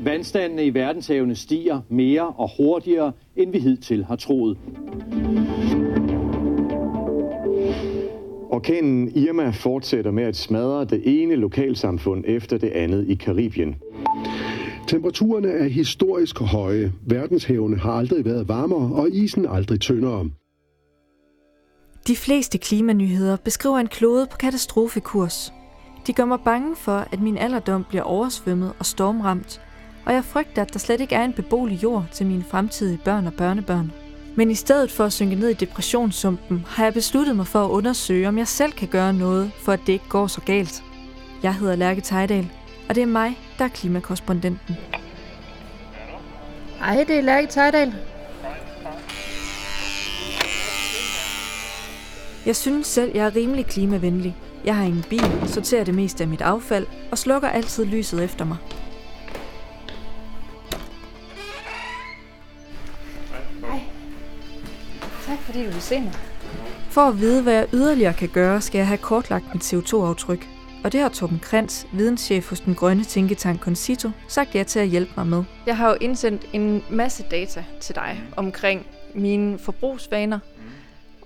Vandstandene i verdenshavene stiger mere og hurtigere, end vi hidtil har troet. Orkanen Irma fortsætter med at smadre det ene lokalsamfund efter det andet i Karibien. Temperaturerne er historisk høje. Verdenshavene har aldrig været varmere, og isen aldrig tyndere. De fleste klimanyheder beskriver en klode på katastrofekurs. De gør mig bange for, at min alderdom bliver oversvømmet og stormramt, og jeg frygter, at der slet ikke er en beboelig jord til mine fremtidige børn og børnebørn. Men i stedet for at synke ned i depressionssumpen, har jeg besluttet mig for at undersøge, om jeg selv kan gøre noget, for at det ikke går så galt. Jeg hedder Lærke Tejdal, og det er mig, der er klimakorrespondenten. Hej, det er Lærke Tejdal. Jeg synes selv, jeg er rimelig klimavenlig. Jeg har en bil, sorterer det meste af mit affald og slukker altid lyset efter mig. Fordi du vil se mig. For at vide, hvad jeg yderligere kan gøre, skal jeg have kortlagt mit CO2-aftryk. Og det har Torben Krantz, videnschef hos den grønne tænketank Concito, sagt ja til at hjælpe mig med. Jeg har jo indsendt en masse data til dig omkring mine forbrugsvaner,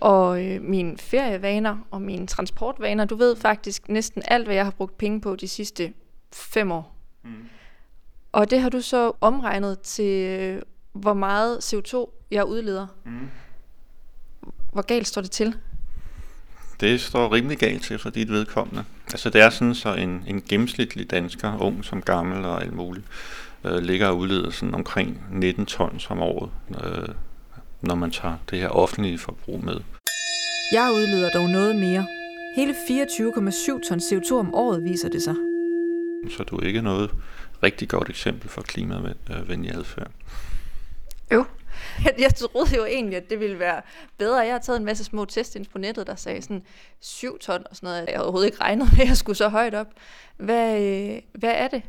og øh, mine ferievaner og mine transportvaner. Du ved faktisk næsten alt, hvad jeg har brugt penge på de sidste fem år. Mm. Og det har du så omregnet til, øh, hvor meget CO2 jeg udleder. Mm. Hvor galt står det til? Det står rimelig galt til for dit vedkommende. Altså det er sådan, så en, en gennemsnitlig dansker, ung som gammel og alt muligt, øh, ligger og udleder sådan omkring 19 tons om året, øh, når man tager det her offentlige forbrug med. Jeg udleder dog noget mere. Hele 24,7 tons CO2 om året viser det sig. Så du er ikke noget rigtig godt eksempel for klimavenlig adfærd. Jo. Jeg, jeg troede jo egentlig, at det ville være bedre. Jeg har taget en masse små test på nettet, der sagde sådan 7 ton og sådan noget. Jeg havde overhovedet ikke regnet med, at jeg skulle så højt op. Hvad, øh, hvad er det,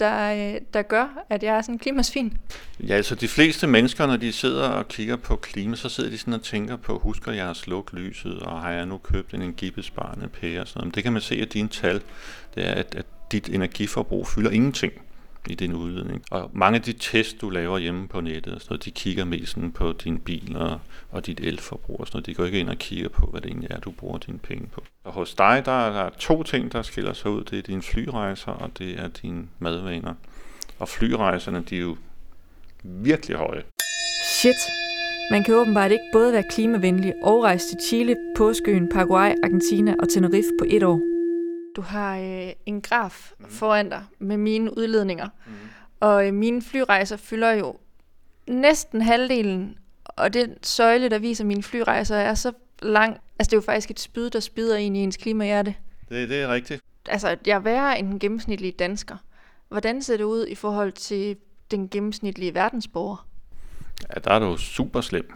der, øh, der gør, at jeg er sådan klimasvin? Ja, altså de fleste mennesker, når de sidder og kigger på klima, så sidder de sådan og tænker på, husker jeg at slukke lyset, og har jeg nu købt en energibesparende pære og sådan noget. Det kan man se af dine tal, det er, at, at dit energiforbrug fylder ingenting i din udledning. Og mange af de tests, du laver hjemme på nettet, og sådan noget, de kigger mest på din bil og, og dit elforbrug og sådan noget. De går ikke ind og kigger på, hvad det egentlig er, du bruger dine penge på. Og hos dig, der er der to ting, der skiller sig ud. Det er dine flyrejser, og det er dine madvaner. Og flyrejserne, de er jo virkelig høje. Shit. Man kan åbenbart ikke både være klimavenlig og rejse til Chile, Påskeøen, Paraguay, Argentina og Tenerife på et år. Du har øh, en graf mm. foran dig med mine udledninger. Mm. Og øh, mine flyrejser fylder jo næsten halvdelen. Og den søjle, der viser mine flyrejser, er så lang. Altså det er jo faktisk et spyd, der spider ind i ens klimahjerte. Det, det er rigtigt. Altså jeg er værre end den gennemsnitlige dansker. Hvordan ser det ud i forhold til den gennemsnitlige verdensborger? Ja, der er det jo super slemt.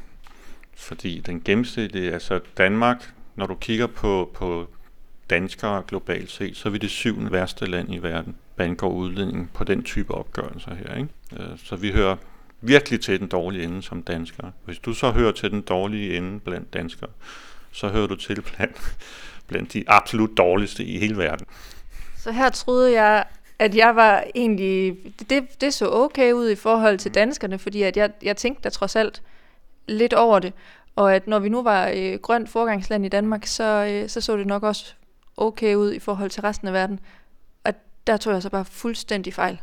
Fordi den gennemsnitlige, altså Danmark, når du kigger på, på danskere globalt set, så er vi det syvende værste land i verden, hvad angår udledning på den type opgørelser her. Ikke? Øh, så vi hører virkelig til den dårlige ende som danskere. Hvis du så hører til den dårlige ende blandt danskere, så hører du til blandt, blandt de absolut dårligste i hele verden. Så her troede jeg, at jeg var egentlig, det, det så okay ud i forhold til danskerne, fordi at jeg, jeg tænkte da trods alt lidt over det, og at når vi nu var øh, grønt forgangsland i Danmark, så, øh, så så det nok også okay ud i forhold til resten af verden. Og der tror jeg så bare fuldstændig fejl.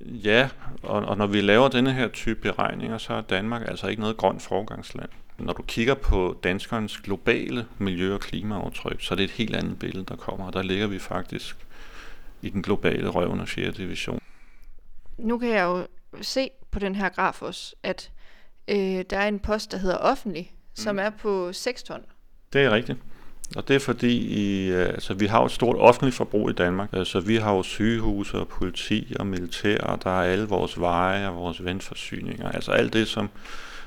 Ja, og, og når vi laver denne her type beregninger, så er Danmark altså ikke noget grønt forgangsland. Når du kigger på danskernes globale miljø- og klimaaftryk, så er det et helt andet billede, der kommer, og der ligger vi faktisk i den globale røvende 4. division. Nu kan jeg jo se på den her graf også, at øh, der er en post, der hedder offentlig, som mm. er på 6 ton. Det er rigtigt. Og det er fordi, i, øh, altså, vi har et stort offentligt forbrug i Danmark. Altså, vi har jo sygehuse og politi og militær, og der er alle vores veje og vores vandforsyninger. Altså alt det, som,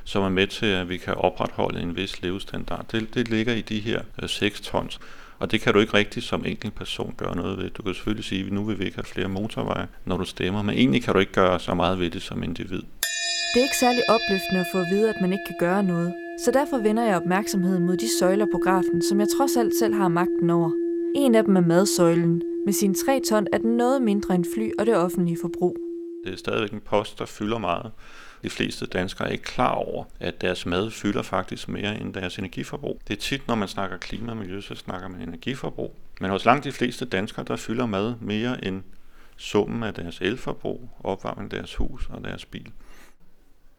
som er med til, at vi kan opretholde en vis levestandard, det, det ligger i de her øh, 6 tons. Og det kan du ikke rigtig som enkelt person gøre noget ved. Du kan selvfølgelig sige, at nu vil vi ikke have flere motorveje, når du stemmer, men egentlig kan du ikke gøre så meget ved det som individ. Det er ikke særlig opløftende at få at vide, at man ikke kan gøre noget. Så derfor vender jeg opmærksomheden mod de søjler på grafen, som jeg trods alt selv har magten over. En af dem er madsøjlen. Med sine 3 ton er den noget mindre end fly og det offentlige forbrug. Det er stadigvæk en post, der fylder meget. De fleste danskere er ikke klar over, at deres mad fylder faktisk mere end deres energiforbrug. Det er tit, når man snakker klima og miljø, så snakker man energiforbrug. Men hos langt de fleste danskere, der fylder mad mere end summen af deres elforbrug, opvarmning af deres hus og deres bil.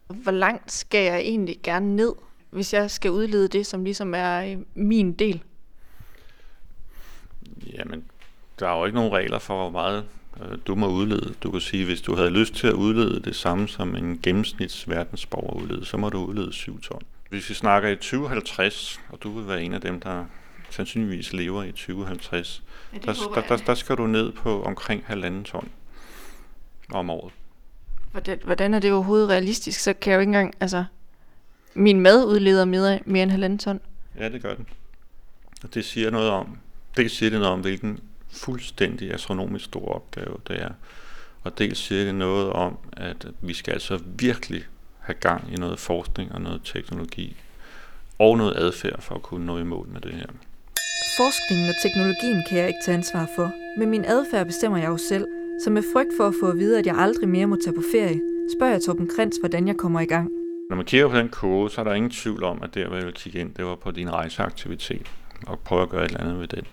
Hvor langt skal jeg egentlig gerne ned, hvis jeg skal udlede det, som ligesom er øh, min del? Jamen, der er jo ikke nogen regler for, hvor meget øh, du må udlede. Du kan sige, hvis du havde lyst til at udlede det samme som en gennemsnits verdensborger udlede, så må du udlede 7 ton. Hvis vi snakker i 2050, og du vil være en af dem, der sandsynligvis lever i 2050, ja, der, der, der, der skal du ned på omkring halvanden ton om året. Hvordan, hvordan er det overhovedet realistisk? Så kan jeg jo ikke engang, altså, min mad udleder mere, mere end halvanden ton. Ja, det gør den. Og det siger noget om, det siger det noget om, hvilken fuldstændig astronomisk stor opgave det er. Og dels siger det noget om, at vi skal altså virkelig have gang i noget forskning og noget teknologi og noget adfærd for at kunne nå i mål med det her. Forskningen og teknologien kan jeg ikke tage ansvar for, men min adfærd bestemmer jeg jo selv. Så med frygt for at få at vide, at jeg aldrig mere må tage på ferie, spørger jeg Torben Krens, hvordan jeg kommer i gang. Når man kigger på den kode, så er der ingen tvivl om, at der, hvor jeg vil kigge ind, det var på din rejseaktivitet, og prøve at gøre et eller andet ved den.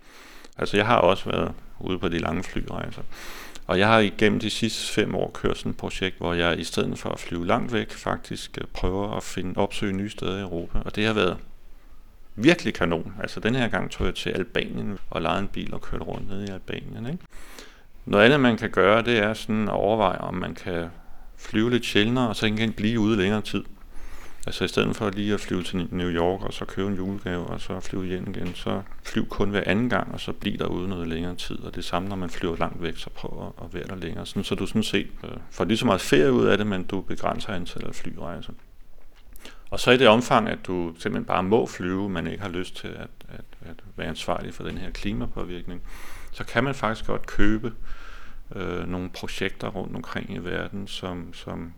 Altså, jeg har også været ude på de lange flyrejser. Og jeg har igennem de sidste fem år kørt sådan et projekt, hvor jeg i stedet for at flyve langt væk, faktisk øh, prøver at finde opsøge nye steder i Europa. Og det har været virkelig kanon. Altså den her gang tog jeg til Albanien og lejede en bil og kørte rundt ned i Albanien. Ikke? Noget andet, man kan gøre, det er sådan at overveje, om man kan flyve lidt sjældnere, og så ikke blive ude længere tid. Altså i stedet for lige at flyve til New York, og så købe en julegave, og så flyve hjem igen, så flyv kun hver anden gang, og så bliver der ude noget længere tid. Og det samme, når man flyver langt væk, så prøv at være der længere. Sådan, så du sådan set øh, får lige så meget ferie ud af det, men du begrænser antallet af flyrejser. Og så i det omfang, at du simpelthen bare må flyve, men ikke har lyst til at, at, at være ansvarlig for den her klimapåvirkning, så kan man faktisk godt købe øh, nogle projekter rundt omkring i verden, som, som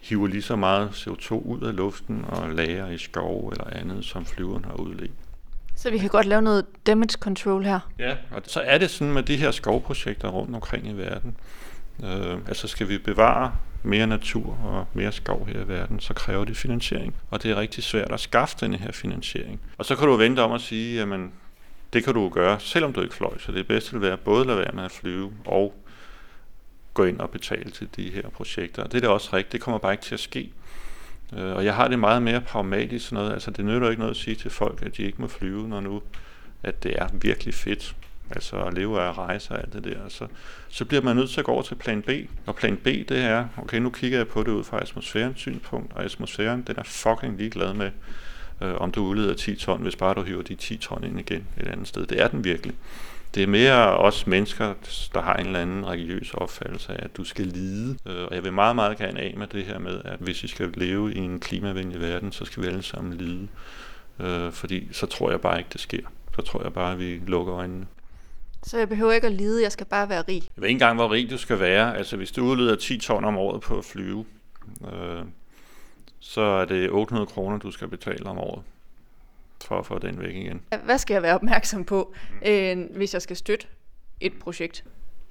hiver lige så meget CO2 ud af luften og lager i skov eller andet, som flyveren har udledt. Så vi kan godt lave noget damage control her? Ja, og så er det sådan med de her skovprojekter rundt omkring i verden. Øh, altså skal vi bevare mere natur og mere skov her i verden, så kræver det finansiering. Og det er rigtig svært at skaffe denne her finansiering. Og så kan du vente om at sige, jamen det kan du gøre, selvom du ikke fløj. Så det bedste vil være både at lade være med at flyve og gå ind og betale til de her projekter. Det er da også rigtigt, det kommer bare ikke til at ske. Øh, og jeg har det meget mere pragmatisk sådan noget. Altså det nytter ikke noget at sige til folk, at de ikke må flyve, når nu at det er virkelig fedt. Altså at leve af at rejse og alt det der. Så, så bliver man nødt til at gå over til plan B. Og plan B, det er, okay, nu kigger jeg på det ud fra atmosfærens synspunkt, og atmosfæren, den er fucking ligeglad med, øh, om du udleder 10 ton, hvis bare du hiver de 10 ton ind igen et andet sted. Det er den virkelig. Det er mere os mennesker, der har en eller anden religiøs opfattelse af, at du skal lide. Øh, og jeg vil meget, meget gerne af med det her med, at hvis vi skal leve i en klimavenlig verden, så skal vi alle sammen lide. Øh, fordi så tror jeg bare ikke, det sker. Så tror jeg bare, at vi lukker øjnene. Så jeg behøver ikke at lide, jeg skal bare være rig? Jeg ved ikke engang, hvor rig du skal være. Altså, hvis du udleder 10 ton om året på at flyve, øh, så er det 800 kroner, du skal betale om året for at få den væk igen. Hvad skal jeg være opmærksom på, øh, hvis jeg skal støtte et projekt?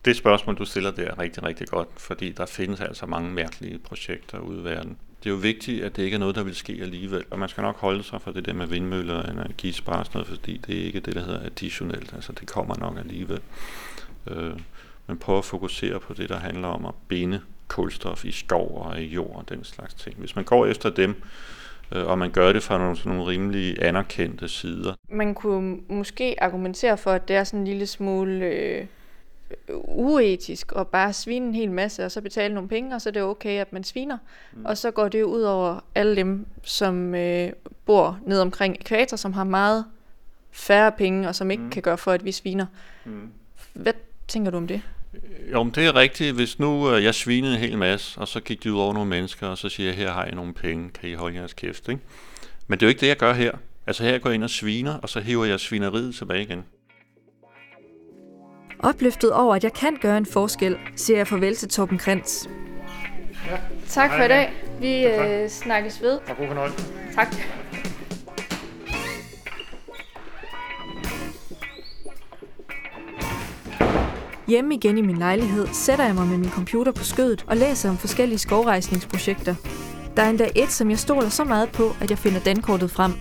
Det spørgsmål, du stiller der, er rigtig, rigtig godt, fordi der findes altså mange mærkelige projekter ude i verden. Det er jo vigtigt, at det ikke er noget, der vil ske alligevel, og man skal nok holde sig for det der med vindmøller og energispar og sådan noget, fordi det er ikke det, der hedder additionelt, altså det kommer nok alligevel. Øh, men prøv at fokusere på det, der handler om at binde kulstof i skov og i jord og den slags ting. Hvis man går efter dem, og man gør det fra nogle, sådan nogle rimelig anerkendte sider. Man kunne måske argumentere for, at det er sådan en lille smule øh, uetisk at bare svine en hel masse, og så betale nogle penge, og så er det okay, at man sviner. Mm. Og så går det ud over alle dem, som øh, bor ned omkring ekvator, som har meget færre penge, og som ikke mm. kan gøre for, at vi sviner. Mm. Hvad tænker du om det? Jo, men det er rigtigt. Hvis nu øh, jeg svinede en hel masse, og så gik de ud over nogle mennesker, og så siger jeg, her har I nogle penge, kan I holde jeres kæft, ikke? Men det er jo ikke det, jeg gør her. Altså her går jeg ind og sviner, og så hiver jeg svineriet tilbage igen. Opløftet over, at jeg kan gøre en forskel, siger jeg farvel til Torben Krantz. Ja. Tak for i dag. Vi øh, snakkes ved. Og god fornøjelse. Tak. Hjemme igen i min lejlighed sætter jeg mig med min computer på skødet og læser om forskellige skovrejsningsprojekter. Der er endda et, som jeg stoler så meget på, at jeg finder dankortet frem.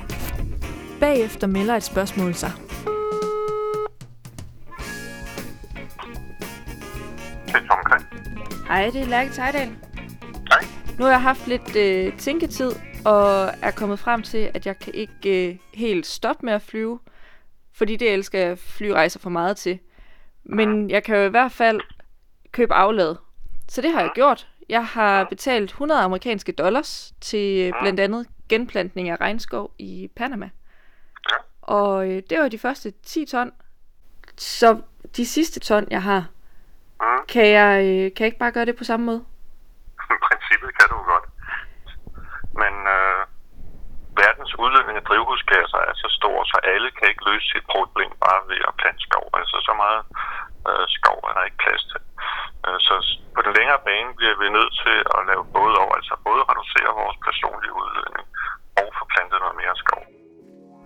Bagefter melder et spørgsmål sig. Hej, det er Lærke Tejdal. Hej. Nu har jeg haft lidt øh, tænketid, og er kommet frem til, at jeg kan ikke øh, helt stoppe med at flyve, fordi det elsker jeg flyrejser for meget til. Men jeg kan jo i hvert fald købe aflad. Så det har jeg gjort. Jeg har betalt 100 amerikanske dollars til øh, blandt andet genplantning af regnskov i Panama. Og øh, det var de første 10 ton. Så de sidste ton, jeg har, kan jeg, øh, kan jeg ikke bare gøre det på samme måde? I princippet kan du godt. Men øh, verdens udledning af drivhusgasser er så stor, så alle kan ikke løse sit problem bare ved at plante skov. Altså så meget øh, skov er der ikke plads til. Øh, så på den længere bane bliver vi nødt til at lave både over, altså både reducere vores personlige udledning og få plantet noget mere skov.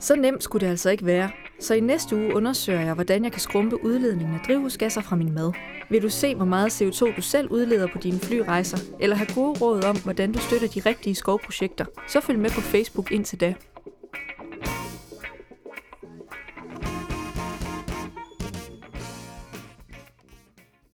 Så nemt skulle det altså ikke være. Så i næste uge undersøger jeg, hvordan jeg kan skrumpe udledningen af drivhusgasser fra min mad. Vil du se, hvor meget CO2 du selv udleder på dine flyrejser, eller have gode råd om, hvordan du støtter de rigtige skovprojekter, så følg med på Facebook indtil da.